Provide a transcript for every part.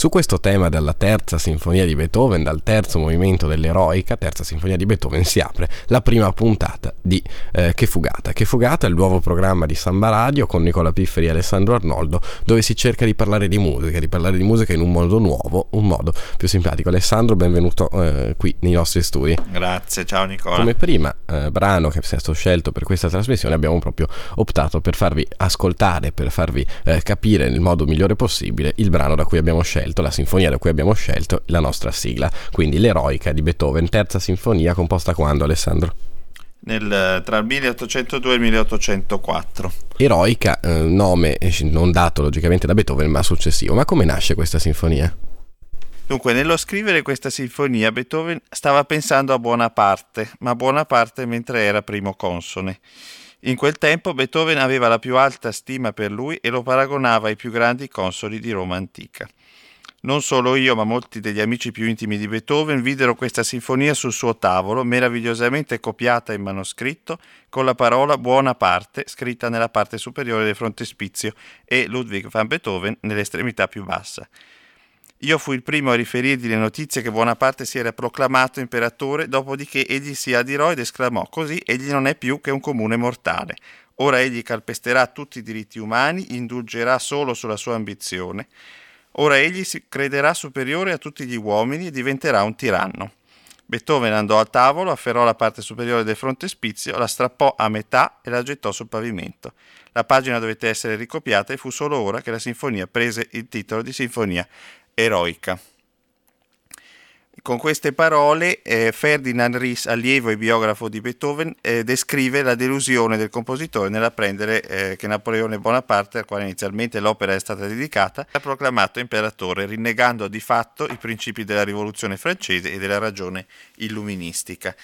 Su questo tema della terza sinfonia di Beethoven, dal terzo movimento dell'eroica, terza sinfonia di Beethoven, si apre la prima puntata di eh, Che Fugata. Che Fugata è il nuovo programma di Samba Radio con Nicola Pifferi e Alessandro Arnoldo, dove si cerca di parlare di musica, di parlare di musica in un modo nuovo, un modo più simpatico. Alessandro, benvenuto eh, qui nei nostri studi. Grazie, ciao Nicola. Come prima eh, brano che è stato scelto per questa trasmissione abbiamo proprio optato per farvi ascoltare, per farvi eh, capire nel modo migliore possibile il brano da cui abbiamo scelto scelto, la sinfonia da cui abbiamo scelto la nostra sigla, quindi l'eroica di Beethoven, terza sinfonia composta quando Alessandro? Nel, tra il 1802 e il 1804. Eroica, eh, nome eh, non dato logicamente da Beethoven ma successivo, ma come nasce questa sinfonia? Dunque, nello scrivere questa sinfonia Beethoven stava pensando a Buonaparte, ma Buonaparte mentre era primo consone. In quel tempo Beethoven aveva la più alta stima per lui e lo paragonava ai più grandi consoli di Roma antica. Non solo io, ma molti degli amici più intimi di Beethoven videro questa sinfonia sul suo tavolo, meravigliosamente copiata in manoscritto, con la parola buona parte scritta nella parte superiore del frontespizio e Ludwig van Beethoven nell'estremità più bassa. Io fui il primo a riferirgli le notizie che Buonaparte si era proclamato imperatore, dopodiché egli si adirò ed esclamò: Così egli non è più che un comune mortale. Ora egli calpesterà tutti i diritti umani, indulgerà solo sulla sua ambizione. Ora egli si crederà superiore a tutti gli uomini e diventerà un tiranno. Beethoven andò al tavolo, afferrò la parte superiore del frontespizio, la strappò a metà e la gettò sul pavimento. La pagina dovette essere ricopiata e fu solo ora che la sinfonia prese il titolo di sinfonia eroica. Con queste parole eh, Ferdinand Ries, allievo e biografo di Beethoven, eh, descrive la delusione del compositore nell'apprendere eh, che Napoleone Bonaparte, al quale inizialmente l'opera è stata dedicata, ha proclamato imperatore, rinnegando di fatto i principi della rivoluzione francese e della ragione illuministica.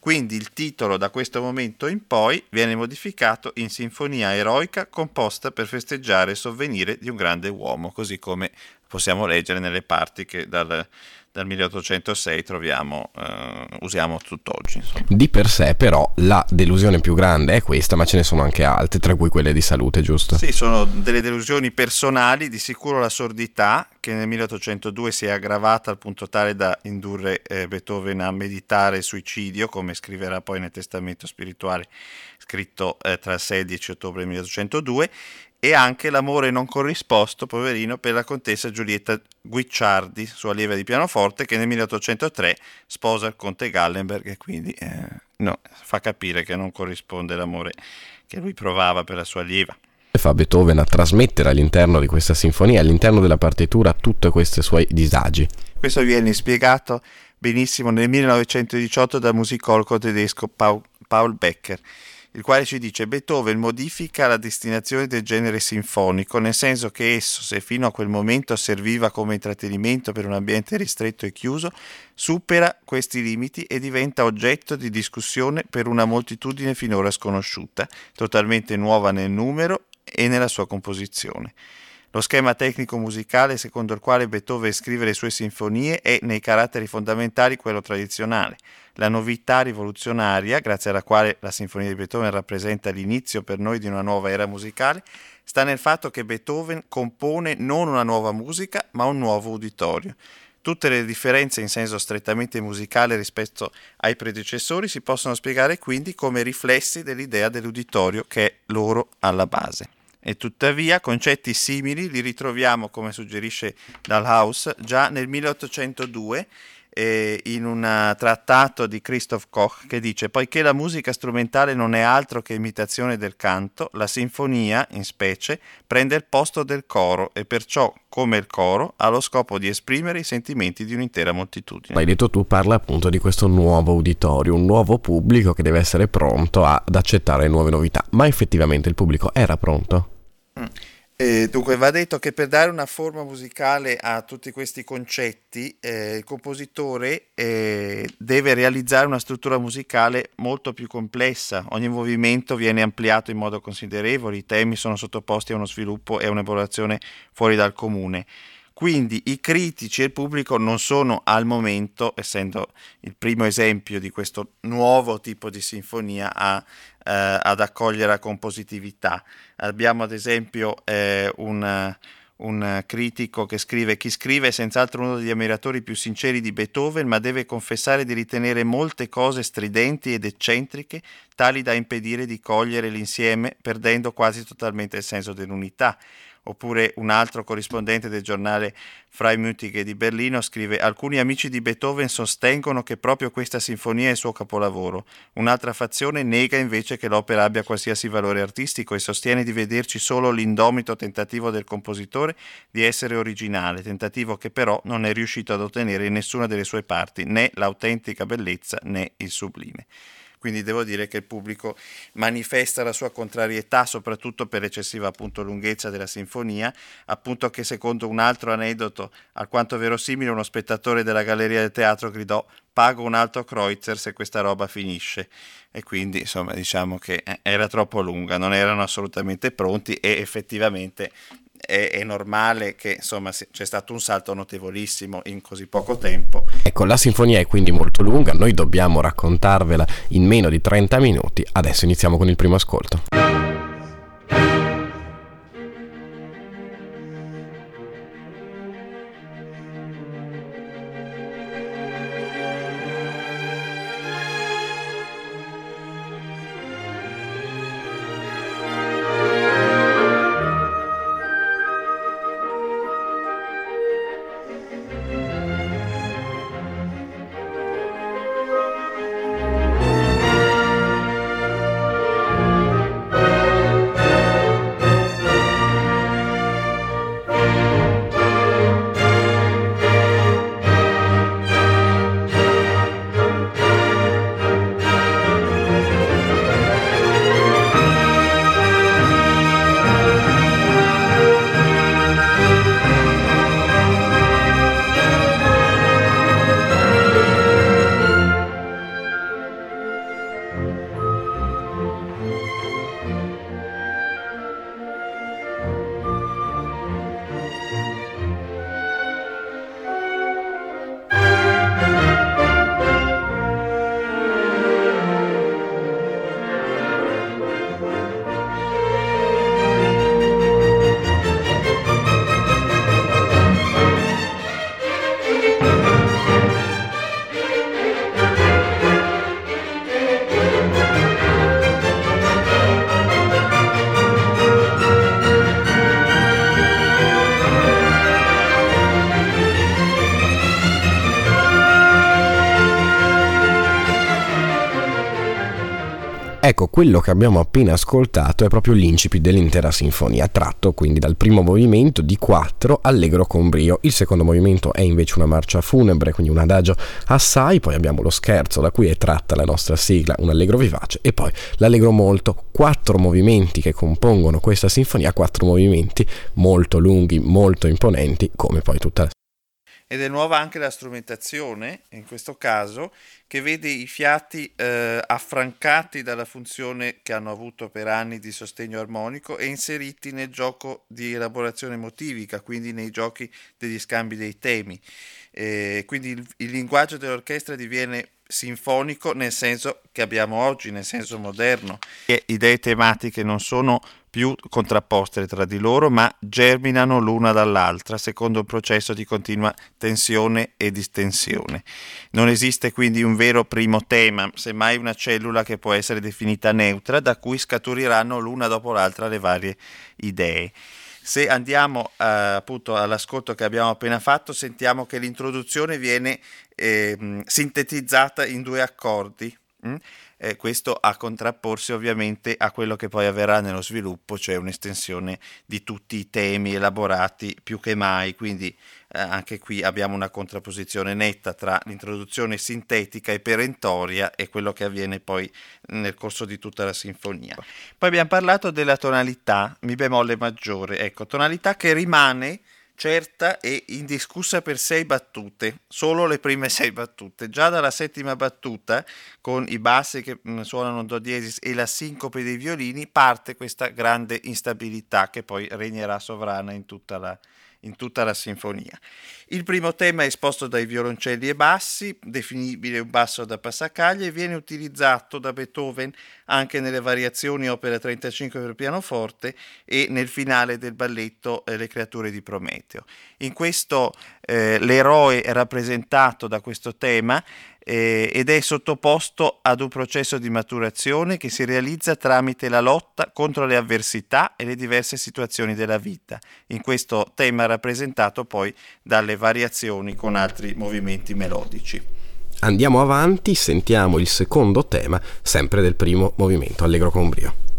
Quindi il titolo da questo momento in poi viene modificato in sinfonia eroica composta per festeggiare il sovvenire di un grande uomo, così come possiamo leggere nelle parti che dal dal 1806 troviamo, eh, usiamo tutt'oggi. Insomma. Di per sé però la delusione più grande è questa, ma ce ne sono anche altre, tra cui quelle di salute, giusto? Sì, sono delle delusioni personali, di sicuro la sordità, che nel 1802 si è aggravata al punto tale da indurre eh, Beethoven a meditare il suicidio, come scriverà poi nel testamento spirituale scritto eh, tra il 6 e il 10 ottobre 1802, e anche l'amore non corrisposto, poverino, per la contessa Giulietta Guicciardi, sua allieva di pianoforte, che nel 1803 sposa il conte Gallenberg e quindi eh, no, fa capire che non corrisponde l'amore che lui provava per la sua allieva. E fa Beethoven a trasmettere all'interno di questa sinfonia, all'interno della partitura, tutti questi suoi disagi. Questo viene spiegato benissimo nel 1918 dal musicologo tedesco Paul Becker il quale ci dice Beethoven modifica la destinazione del genere sinfonico, nel senso che esso, se fino a quel momento serviva come intrattenimento per un ambiente ristretto e chiuso, supera questi limiti e diventa oggetto di discussione per una moltitudine finora sconosciuta, totalmente nuova nel numero e nella sua composizione. Lo schema tecnico-musicale secondo il quale Beethoven scrive le sue sinfonie è nei caratteri fondamentali quello tradizionale. La novità rivoluzionaria, grazie alla quale la sinfonia di Beethoven rappresenta l'inizio per noi di una nuova era musicale, sta nel fatto che Beethoven compone non una nuova musica, ma un nuovo uditorio. Tutte le differenze in senso strettamente musicale rispetto ai predecessori si possono spiegare quindi come riflessi dell'idea dell'uditorio che è loro alla base. E tuttavia concetti simili li ritroviamo, come suggerisce Dalhouse, già nel 1802 eh, in un trattato di Christoph Koch che dice poiché la musica strumentale non è altro che imitazione del canto, la sinfonia, in specie, prende il posto del coro e perciò, come il coro, ha lo scopo di esprimere i sentimenti di un'intera moltitudine. Hai detto tu parla appunto di questo nuovo uditorio, un nuovo pubblico che deve essere pronto ad accettare nuove novità, ma effettivamente il pubblico era pronto? Mm. Eh, dunque va detto che per dare una forma musicale a tutti questi concetti eh, il compositore eh, deve realizzare una struttura musicale molto più complessa, ogni movimento viene ampliato in modo considerevole, i temi sono sottoposti a uno sviluppo e a un'elaborazione fuori dal comune. Quindi i critici e il pubblico non sono al momento, essendo il primo esempio di questo nuovo tipo di sinfonia, a, eh, ad accogliere con positività. Abbiamo ad esempio eh, un, un critico che scrive chi scrive è senz'altro uno degli ammiratori più sinceri di Beethoven, ma deve confessare di ritenere molte cose stridenti ed eccentriche, tali da impedire di cogliere l'insieme, perdendo quasi totalmente il senso dell'unità oppure un altro corrispondente del giornale Freimütige di Berlino scrive alcuni amici di Beethoven sostengono che proprio questa sinfonia è il suo capolavoro, un'altra fazione nega invece che l'opera abbia qualsiasi valore artistico e sostiene di vederci solo l'indomito tentativo del compositore di essere originale, tentativo che però non è riuscito ad ottenere in nessuna delle sue parti né l'autentica bellezza né il sublime quindi devo dire che il pubblico manifesta la sua contrarietà soprattutto per l'eccessiva appunto, lunghezza della sinfonia, appunto che secondo un altro aneddoto alquanto verosimile uno spettatore della galleria del teatro gridò pago un altro Kreutzer se questa roba finisce e quindi insomma diciamo che eh, era troppo lunga, non erano assolutamente pronti e effettivamente è, è, normale che insomma c'è stato un salto notevolissimo in così poco tempo. Ecco, la sinfonia è quindi molto lunga, noi dobbiamo raccontarvela in meno di 30 minuti, adesso iniziamo con il primo ascolto. Quello che abbiamo appena ascoltato è proprio l'incipit dell'intera sinfonia, tratto quindi dal primo movimento di 4 allegro con brio. Il secondo movimento è invece una marcia funebre, quindi un adagio assai, poi abbiamo lo scherzo da cui è tratta la nostra sigla, un allegro vivace e poi l'allegro molto, quattro movimenti che compongono questa sinfonia, quattro movimenti molto lunghi, molto imponenti, come poi tutta la ed è nuova anche la strumentazione, in questo caso, che vede i fiati eh, affrancati dalla funzione che hanno avuto per anni di sostegno armonico e inseriti nel gioco di elaborazione motivica, quindi nei giochi degli scambi dei temi. Eh, quindi il, il linguaggio dell'orchestra diviene sinfonico nel senso che abbiamo oggi, nel senso moderno. E idee tematiche non sono più contrapposte tra di loro, ma germinano l'una dall'altra secondo un processo di continua tensione e distensione. Non esiste quindi un vero primo tema, semmai una cellula che può essere definita neutra, da cui scaturiranno l'una dopo l'altra le varie idee. Se andiamo eh, appunto all'ascolto che abbiamo appena fatto, sentiamo che l'introduzione viene eh, sintetizzata in due accordi. Mm? Eh, questo a contrapporsi ovviamente a quello che poi avverrà nello sviluppo, cioè un'estensione di tutti i temi elaborati più che mai, quindi eh, anche qui abbiamo una contrapposizione netta tra l'introduzione sintetica e perentoria e quello che avviene poi nel corso di tutta la sinfonia. Poi abbiamo parlato della tonalità mi bemolle maggiore, ecco, tonalità che rimane certa e indiscussa per sei battute, solo le prime sei battute. Già dalla settima battuta, con i bassi che mm, suonano do diesis e la sincope dei violini, parte questa grande instabilità che poi regnerà sovrana in tutta la, in tutta la sinfonia. Il primo tema è esposto dai violoncelli e bassi, definibile un basso da passacaglia, e viene utilizzato da Beethoven anche nelle variazioni opera 35 per pianoforte e nel finale del balletto eh, Le creature di Prometeo. In questo eh, l'eroe rappresentato da questo tema eh, ed è sottoposto ad un processo di maturazione che si realizza tramite la lotta contro le avversità e le diverse situazioni della vita. In questo tema rappresentato poi dalle variazioni con altri movimenti melodici. Andiamo avanti, sentiamo il secondo tema, sempre del primo movimento, Allegro con brio.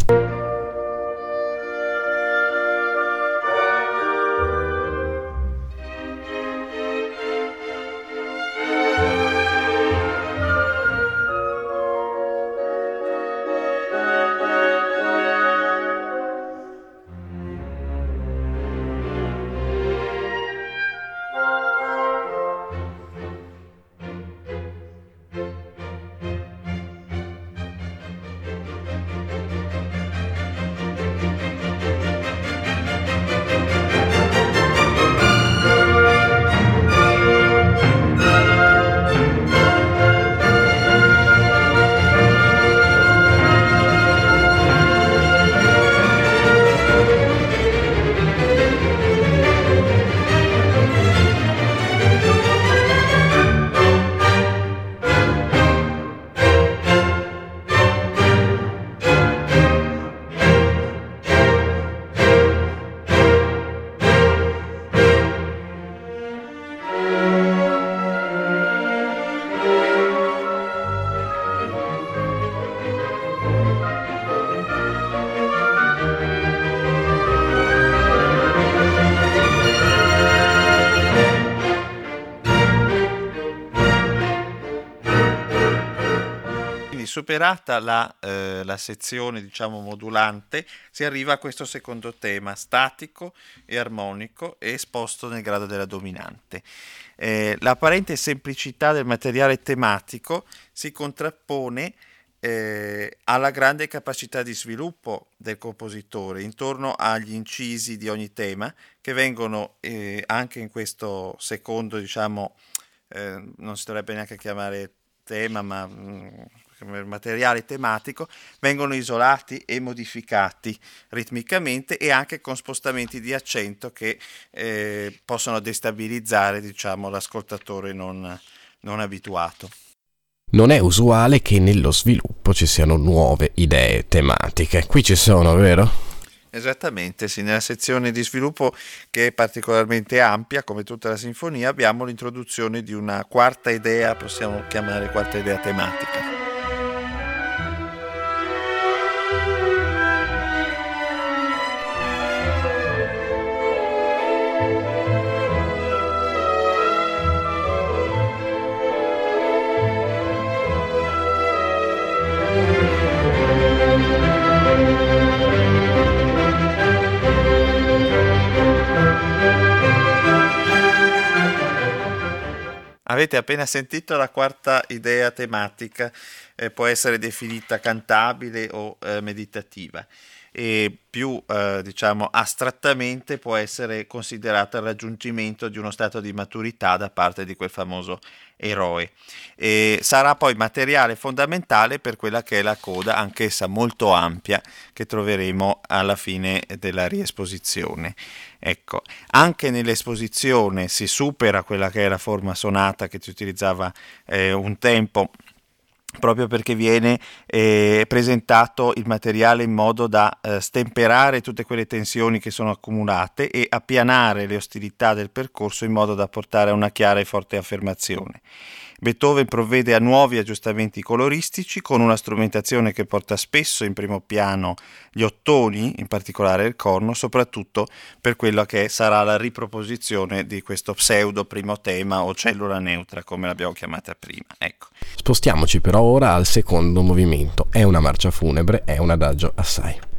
Superata la, eh, la sezione diciamo modulante si arriva a questo secondo tema statico e armonico e esposto nel grado della dominante. Eh, l'apparente semplicità del materiale tematico si contrappone eh, alla grande capacità di sviluppo del compositore intorno agli incisi di ogni tema che vengono eh, anche in questo secondo diciamo eh, non si dovrebbe neanche chiamare tema ma mh, mm, materiale tematico vengono isolati e modificati ritmicamente e anche con spostamenti di accento che eh, possono destabilizzare diciamo, l'ascoltatore non, non abituato. Non è usuale che nello sviluppo ci siano nuove idee tematiche. Qui ci sono, vero? Esattamente, sì, nella sezione di sviluppo che è particolarmente ampia, come tutta la sinfonia, abbiamo l'introduzione di una quarta idea, possiamo chiamare quarta idea tematica. Avete appena sentito la quarta idea tematica, eh, può essere definita cantabile o eh, meditativa. E più eh, diciamo astrattamente può essere considerata il raggiungimento di uno stato di maturità da parte di quel famoso eroe. E sarà poi materiale fondamentale per quella che è la coda anch'essa molto ampia che troveremo alla fine della riesposizione. Ecco anche nell'esposizione si supera quella che è la forma sonata che si utilizzava eh, un tempo proprio perché viene eh, presentato il materiale in modo da eh, stemperare tutte quelle tensioni che sono accumulate e appianare le ostilità del percorso in modo da portare a una chiara e forte affermazione. Beethoven provvede a nuovi aggiustamenti coloristici con una strumentazione che porta spesso in primo piano gli ottoni, in particolare il corno, soprattutto per quello che sarà la riproposizione di questo pseudo primo tema o cellula neutra, come l'abbiamo chiamata prima. Ecco. Spostiamoci però ora al secondo movimento. È una marcia funebre, è un adagio assai.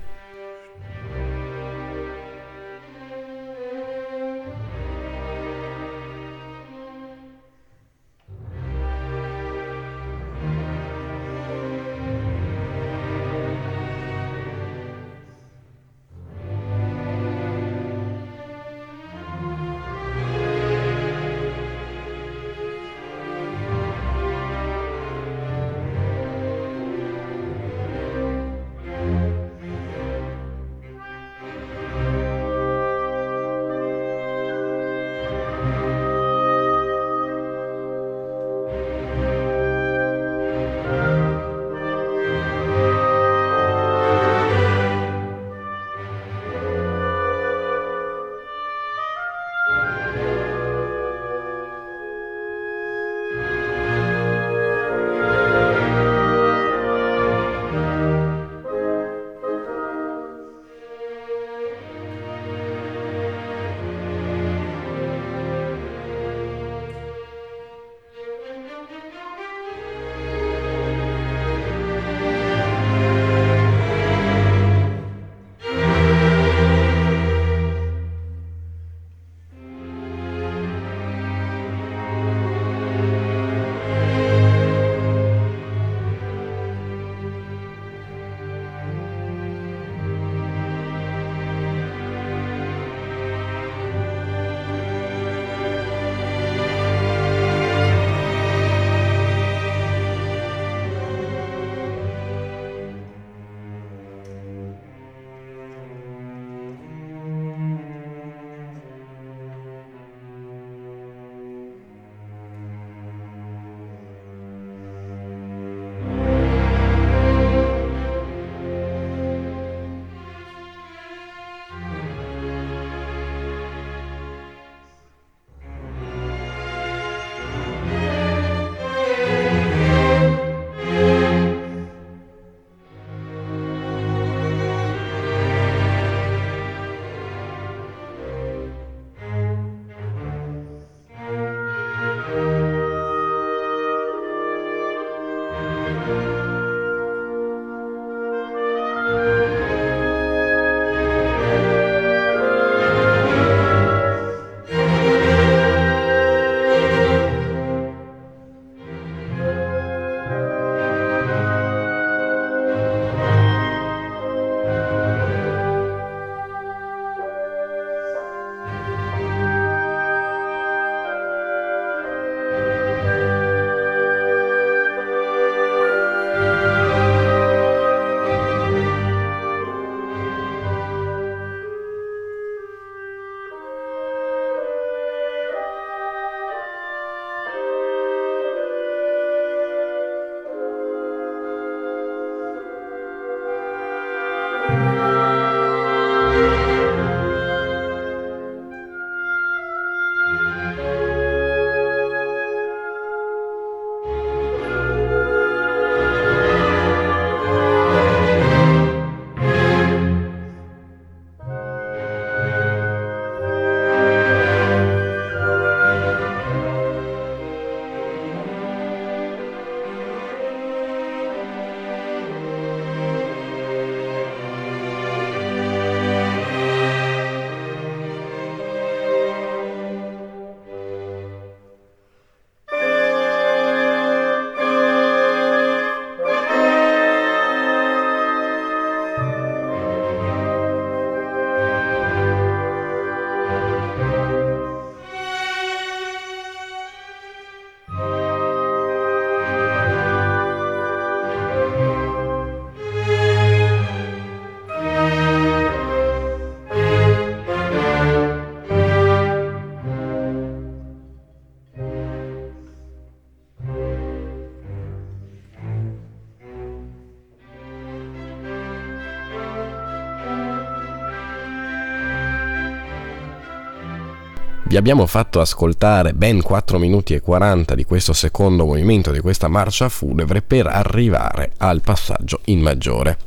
Vi abbiamo fatto ascoltare ben 4 minuti e 40 di questo secondo movimento di questa marcia funebre per arrivare al passaggio in maggiore.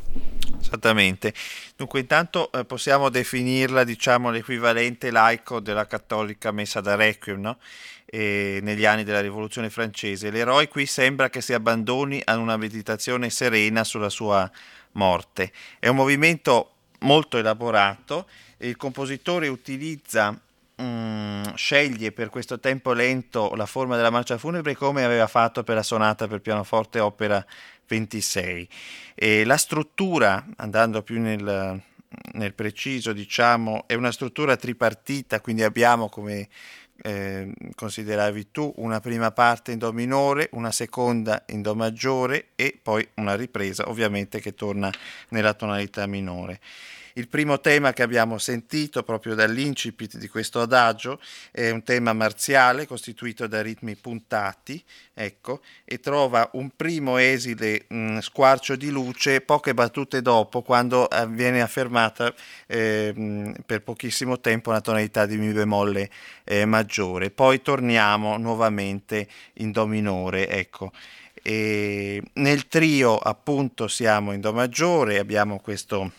Esattamente. Dunque, intanto eh, possiamo definirla, diciamo, l'equivalente laico della cattolica messa da Requiem, no? E negli anni della rivoluzione francese. L'eroe qui sembra che si abbandoni a una meditazione serena sulla sua morte. È un movimento molto elaborato, il compositore utilizza Mm, sceglie per questo tempo lento la forma della marcia funebre come aveva fatto per la sonata per pianoforte opera 26 e la struttura andando più nel, nel preciso diciamo è una struttura tripartita quindi abbiamo come eh, consideravi tu una prima parte in do minore una seconda in do maggiore e poi una ripresa ovviamente che torna nella tonalità minore il primo tema che abbiamo sentito proprio dall'incipit di questo adagio è un tema marziale costituito da ritmi puntati, ecco, e trova un primo esile mh, squarcio di luce poche battute dopo quando eh, viene affermata eh, mh, per pochissimo tempo una tonalità di mi bemolle eh, maggiore. Poi torniamo nuovamente in do minore, ecco. E nel trio appunto siamo in do maggiore, abbiamo questo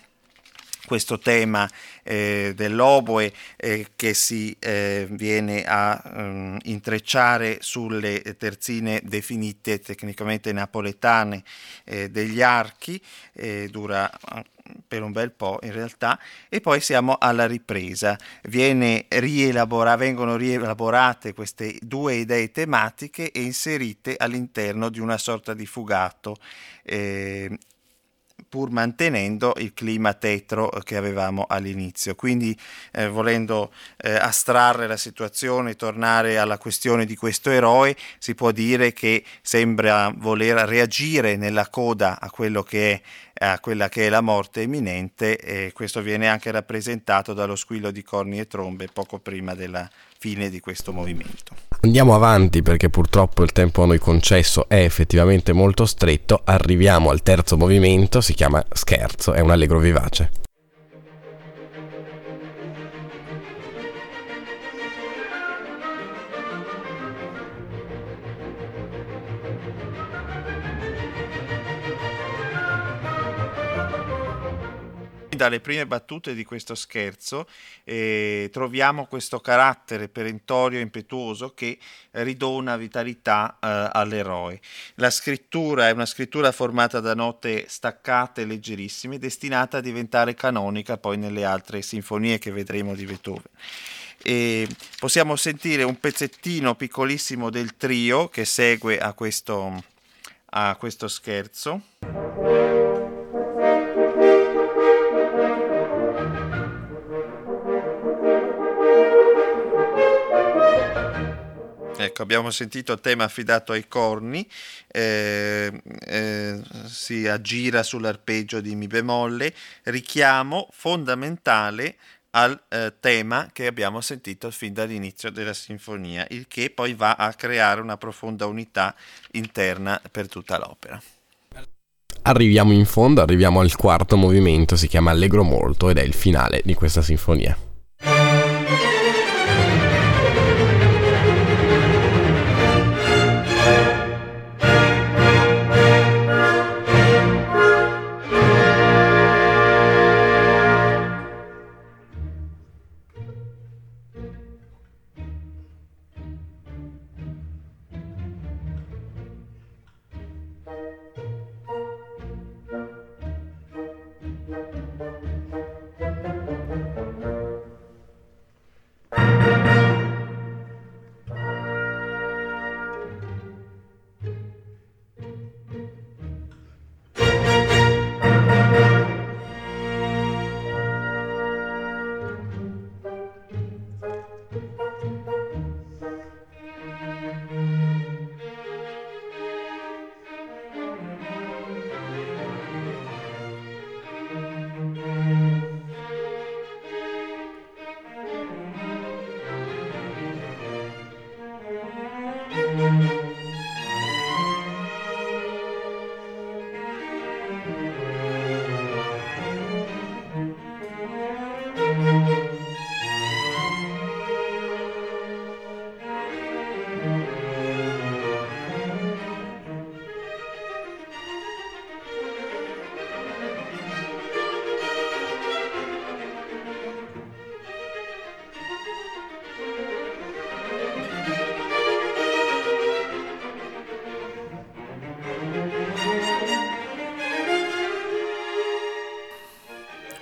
questo tema eh, dell'oboe eh, che si eh, viene a um, intrecciare sulle terzine definite tecnicamente napoletane eh, degli archi, eh, dura per un bel po' in realtà, e poi siamo alla ripresa. Rielabora, vengono rielaborate queste due idee tematiche e inserite all'interno di una sorta di fugato eh, pur mantenendo il clima tetro che avevamo all'inizio. Quindi eh, volendo eh, astrarre la situazione, tornare alla questione di questo eroe, si può dire che sembra voler reagire nella coda a quello che è a quella che è la morte imminente e questo viene anche rappresentato dallo squillo di corni e trombe poco prima della fine di questo movimento. Andiamo avanti perché purtroppo il tempo a noi concesso è effettivamente molto stretto, arriviamo al terzo movimento, si chiama scherzo, è un allegro vivace. Dalle prime battute di questo scherzo eh, troviamo questo carattere perentorio e impetuoso che ridona vitalità eh, all'eroe. La scrittura è una scrittura formata da note staccate e leggerissime, destinata a diventare canonica poi nelle altre sinfonie che vedremo di Beethoven. E possiamo sentire un pezzettino piccolissimo del trio che segue a questo, a questo scherzo. Ecco, abbiamo sentito il tema affidato ai corni, eh, eh, si aggira sull'arpeggio di Mi bemolle, richiamo fondamentale al eh, tema che abbiamo sentito fin dall'inizio della sinfonia, il che poi va a creare una profonda unità interna per tutta l'opera. Arriviamo in fondo, arriviamo al quarto movimento, si chiama Allegro molto ed è il finale di questa sinfonia.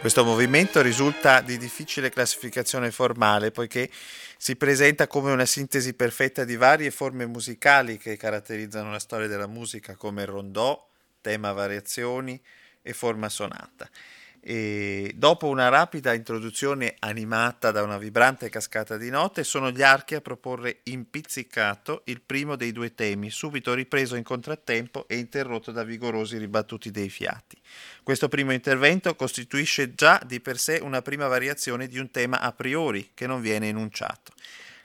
Questo movimento risulta di difficile classificazione formale poiché si presenta come una sintesi perfetta di varie forme musicali che caratterizzano la storia della musica come rondò, tema variazioni e forma sonata. E dopo una rapida introduzione animata da una vibrante cascata di note, sono gli archi a proporre in pizzicato il primo dei due temi, subito ripreso in contrattempo e interrotto da vigorosi ribattuti dei fiati. Questo primo intervento costituisce già di per sé una prima variazione di un tema a priori che non viene enunciato.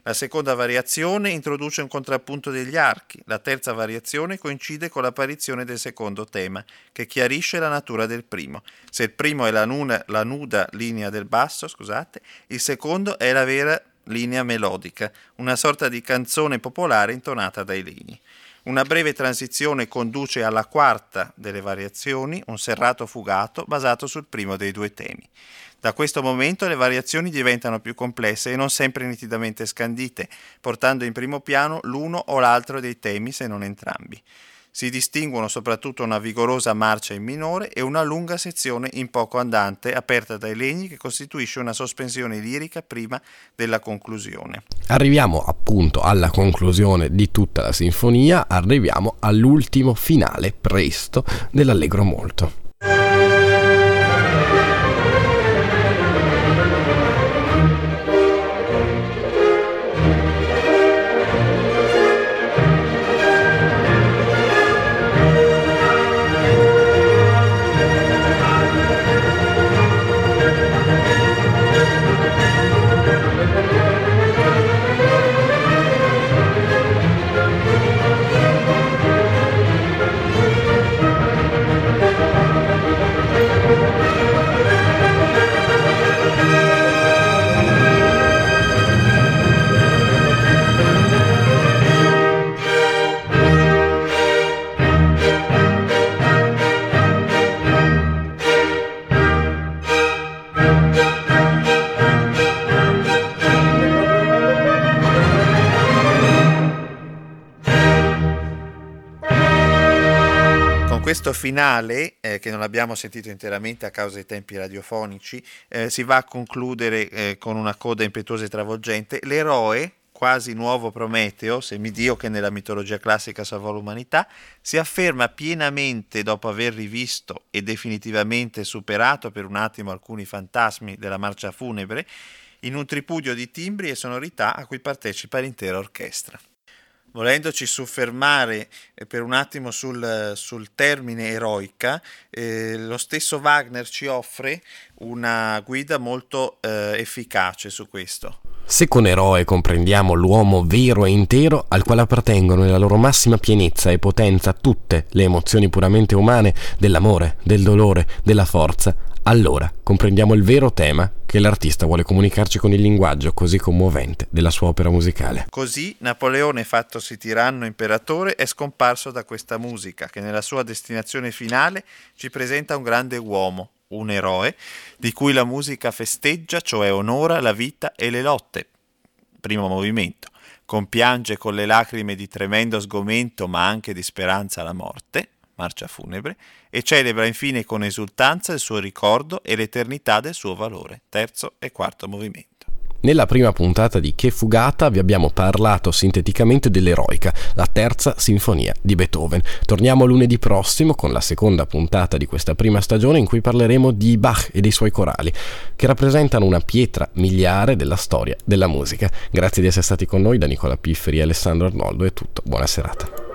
La seconda variazione introduce un contrappunto degli archi, la terza variazione coincide con l'apparizione del secondo tema, che chiarisce la natura del primo. Se il primo è la, nuna, la nuda linea del basso, scusate, il secondo è la vera linea melodica, una sorta di canzone popolare intonata dai legni. Una breve transizione conduce alla quarta delle variazioni, un serrato fugato basato sul primo dei due temi. Da questo momento le variazioni diventano più complesse e non sempre nitidamente scandite, portando in primo piano l'uno o l'altro dei temi se non entrambi. Si distinguono soprattutto una vigorosa marcia in minore e una lunga sezione in poco andante aperta dai legni che costituisce una sospensione lirica prima della conclusione. Arriviamo appunto alla conclusione di tutta la sinfonia, arriviamo all'ultimo finale presto dell'Allegro molto. Questo finale, eh, che non abbiamo sentito interamente a causa dei tempi radiofonici, eh, si va a concludere eh, con una coda impetuosa e travolgente. L'eroe, quasi nuovo Prometeo, semidio che nella mitologia classica salvò l'umanità, si afferma pienamente dopo aver rivisto e definitivamente superato per un attimo alcuni fantasmi della marcia funebre, in un tripudio di timbri e sonorità a cui partecipa l'intera orchestra volendoci soffermare eh, per un attimo sul, sul termine eroica, eh, lo stesso Wagner ci offre una guida molto eh, efficace su questo. Se con eroe comprendiamo l'uomo vero e intero al quale appartengono nella loro massima pienezza e potenza tutte le emozioni puramente umane dell'amore, del dolore, della forza, allora comprendiamo il vero tema che l'artista vuole comunicarci con il linguaggio così commovente della sua opera musicale. Così Napoleone, fattosi tiranno imperatore, è scomparso da questa musica che nella sua destinazione finale ci presenta un grande uomo, un eroe, di cui la musica festeggia, cioè onora la vita e le lotte. Primo movimento. Compiange con le lacrime di tremendo sgomento, ma anche di speranza la morte marcia funebre, e celebra infine con esultanza il suo ricordo e l'eternità del suo valore. Terzo e quarto movimento. Nella prima puntata di Che fugata vi abbiamo parlato sinteticamente dell'eroica, la terza sinfonia di Beethoven. Torniamo lunedì prossimo con la seconda puntata di questa prima stagione in cui parleremo di Bach e dei suoi corali, che rappresentano una pietra miliare della storia della musica. Grazie di essere stati con noi da Nicola Pifferi e Alessandro Arnoldo, è tutto, buona serata.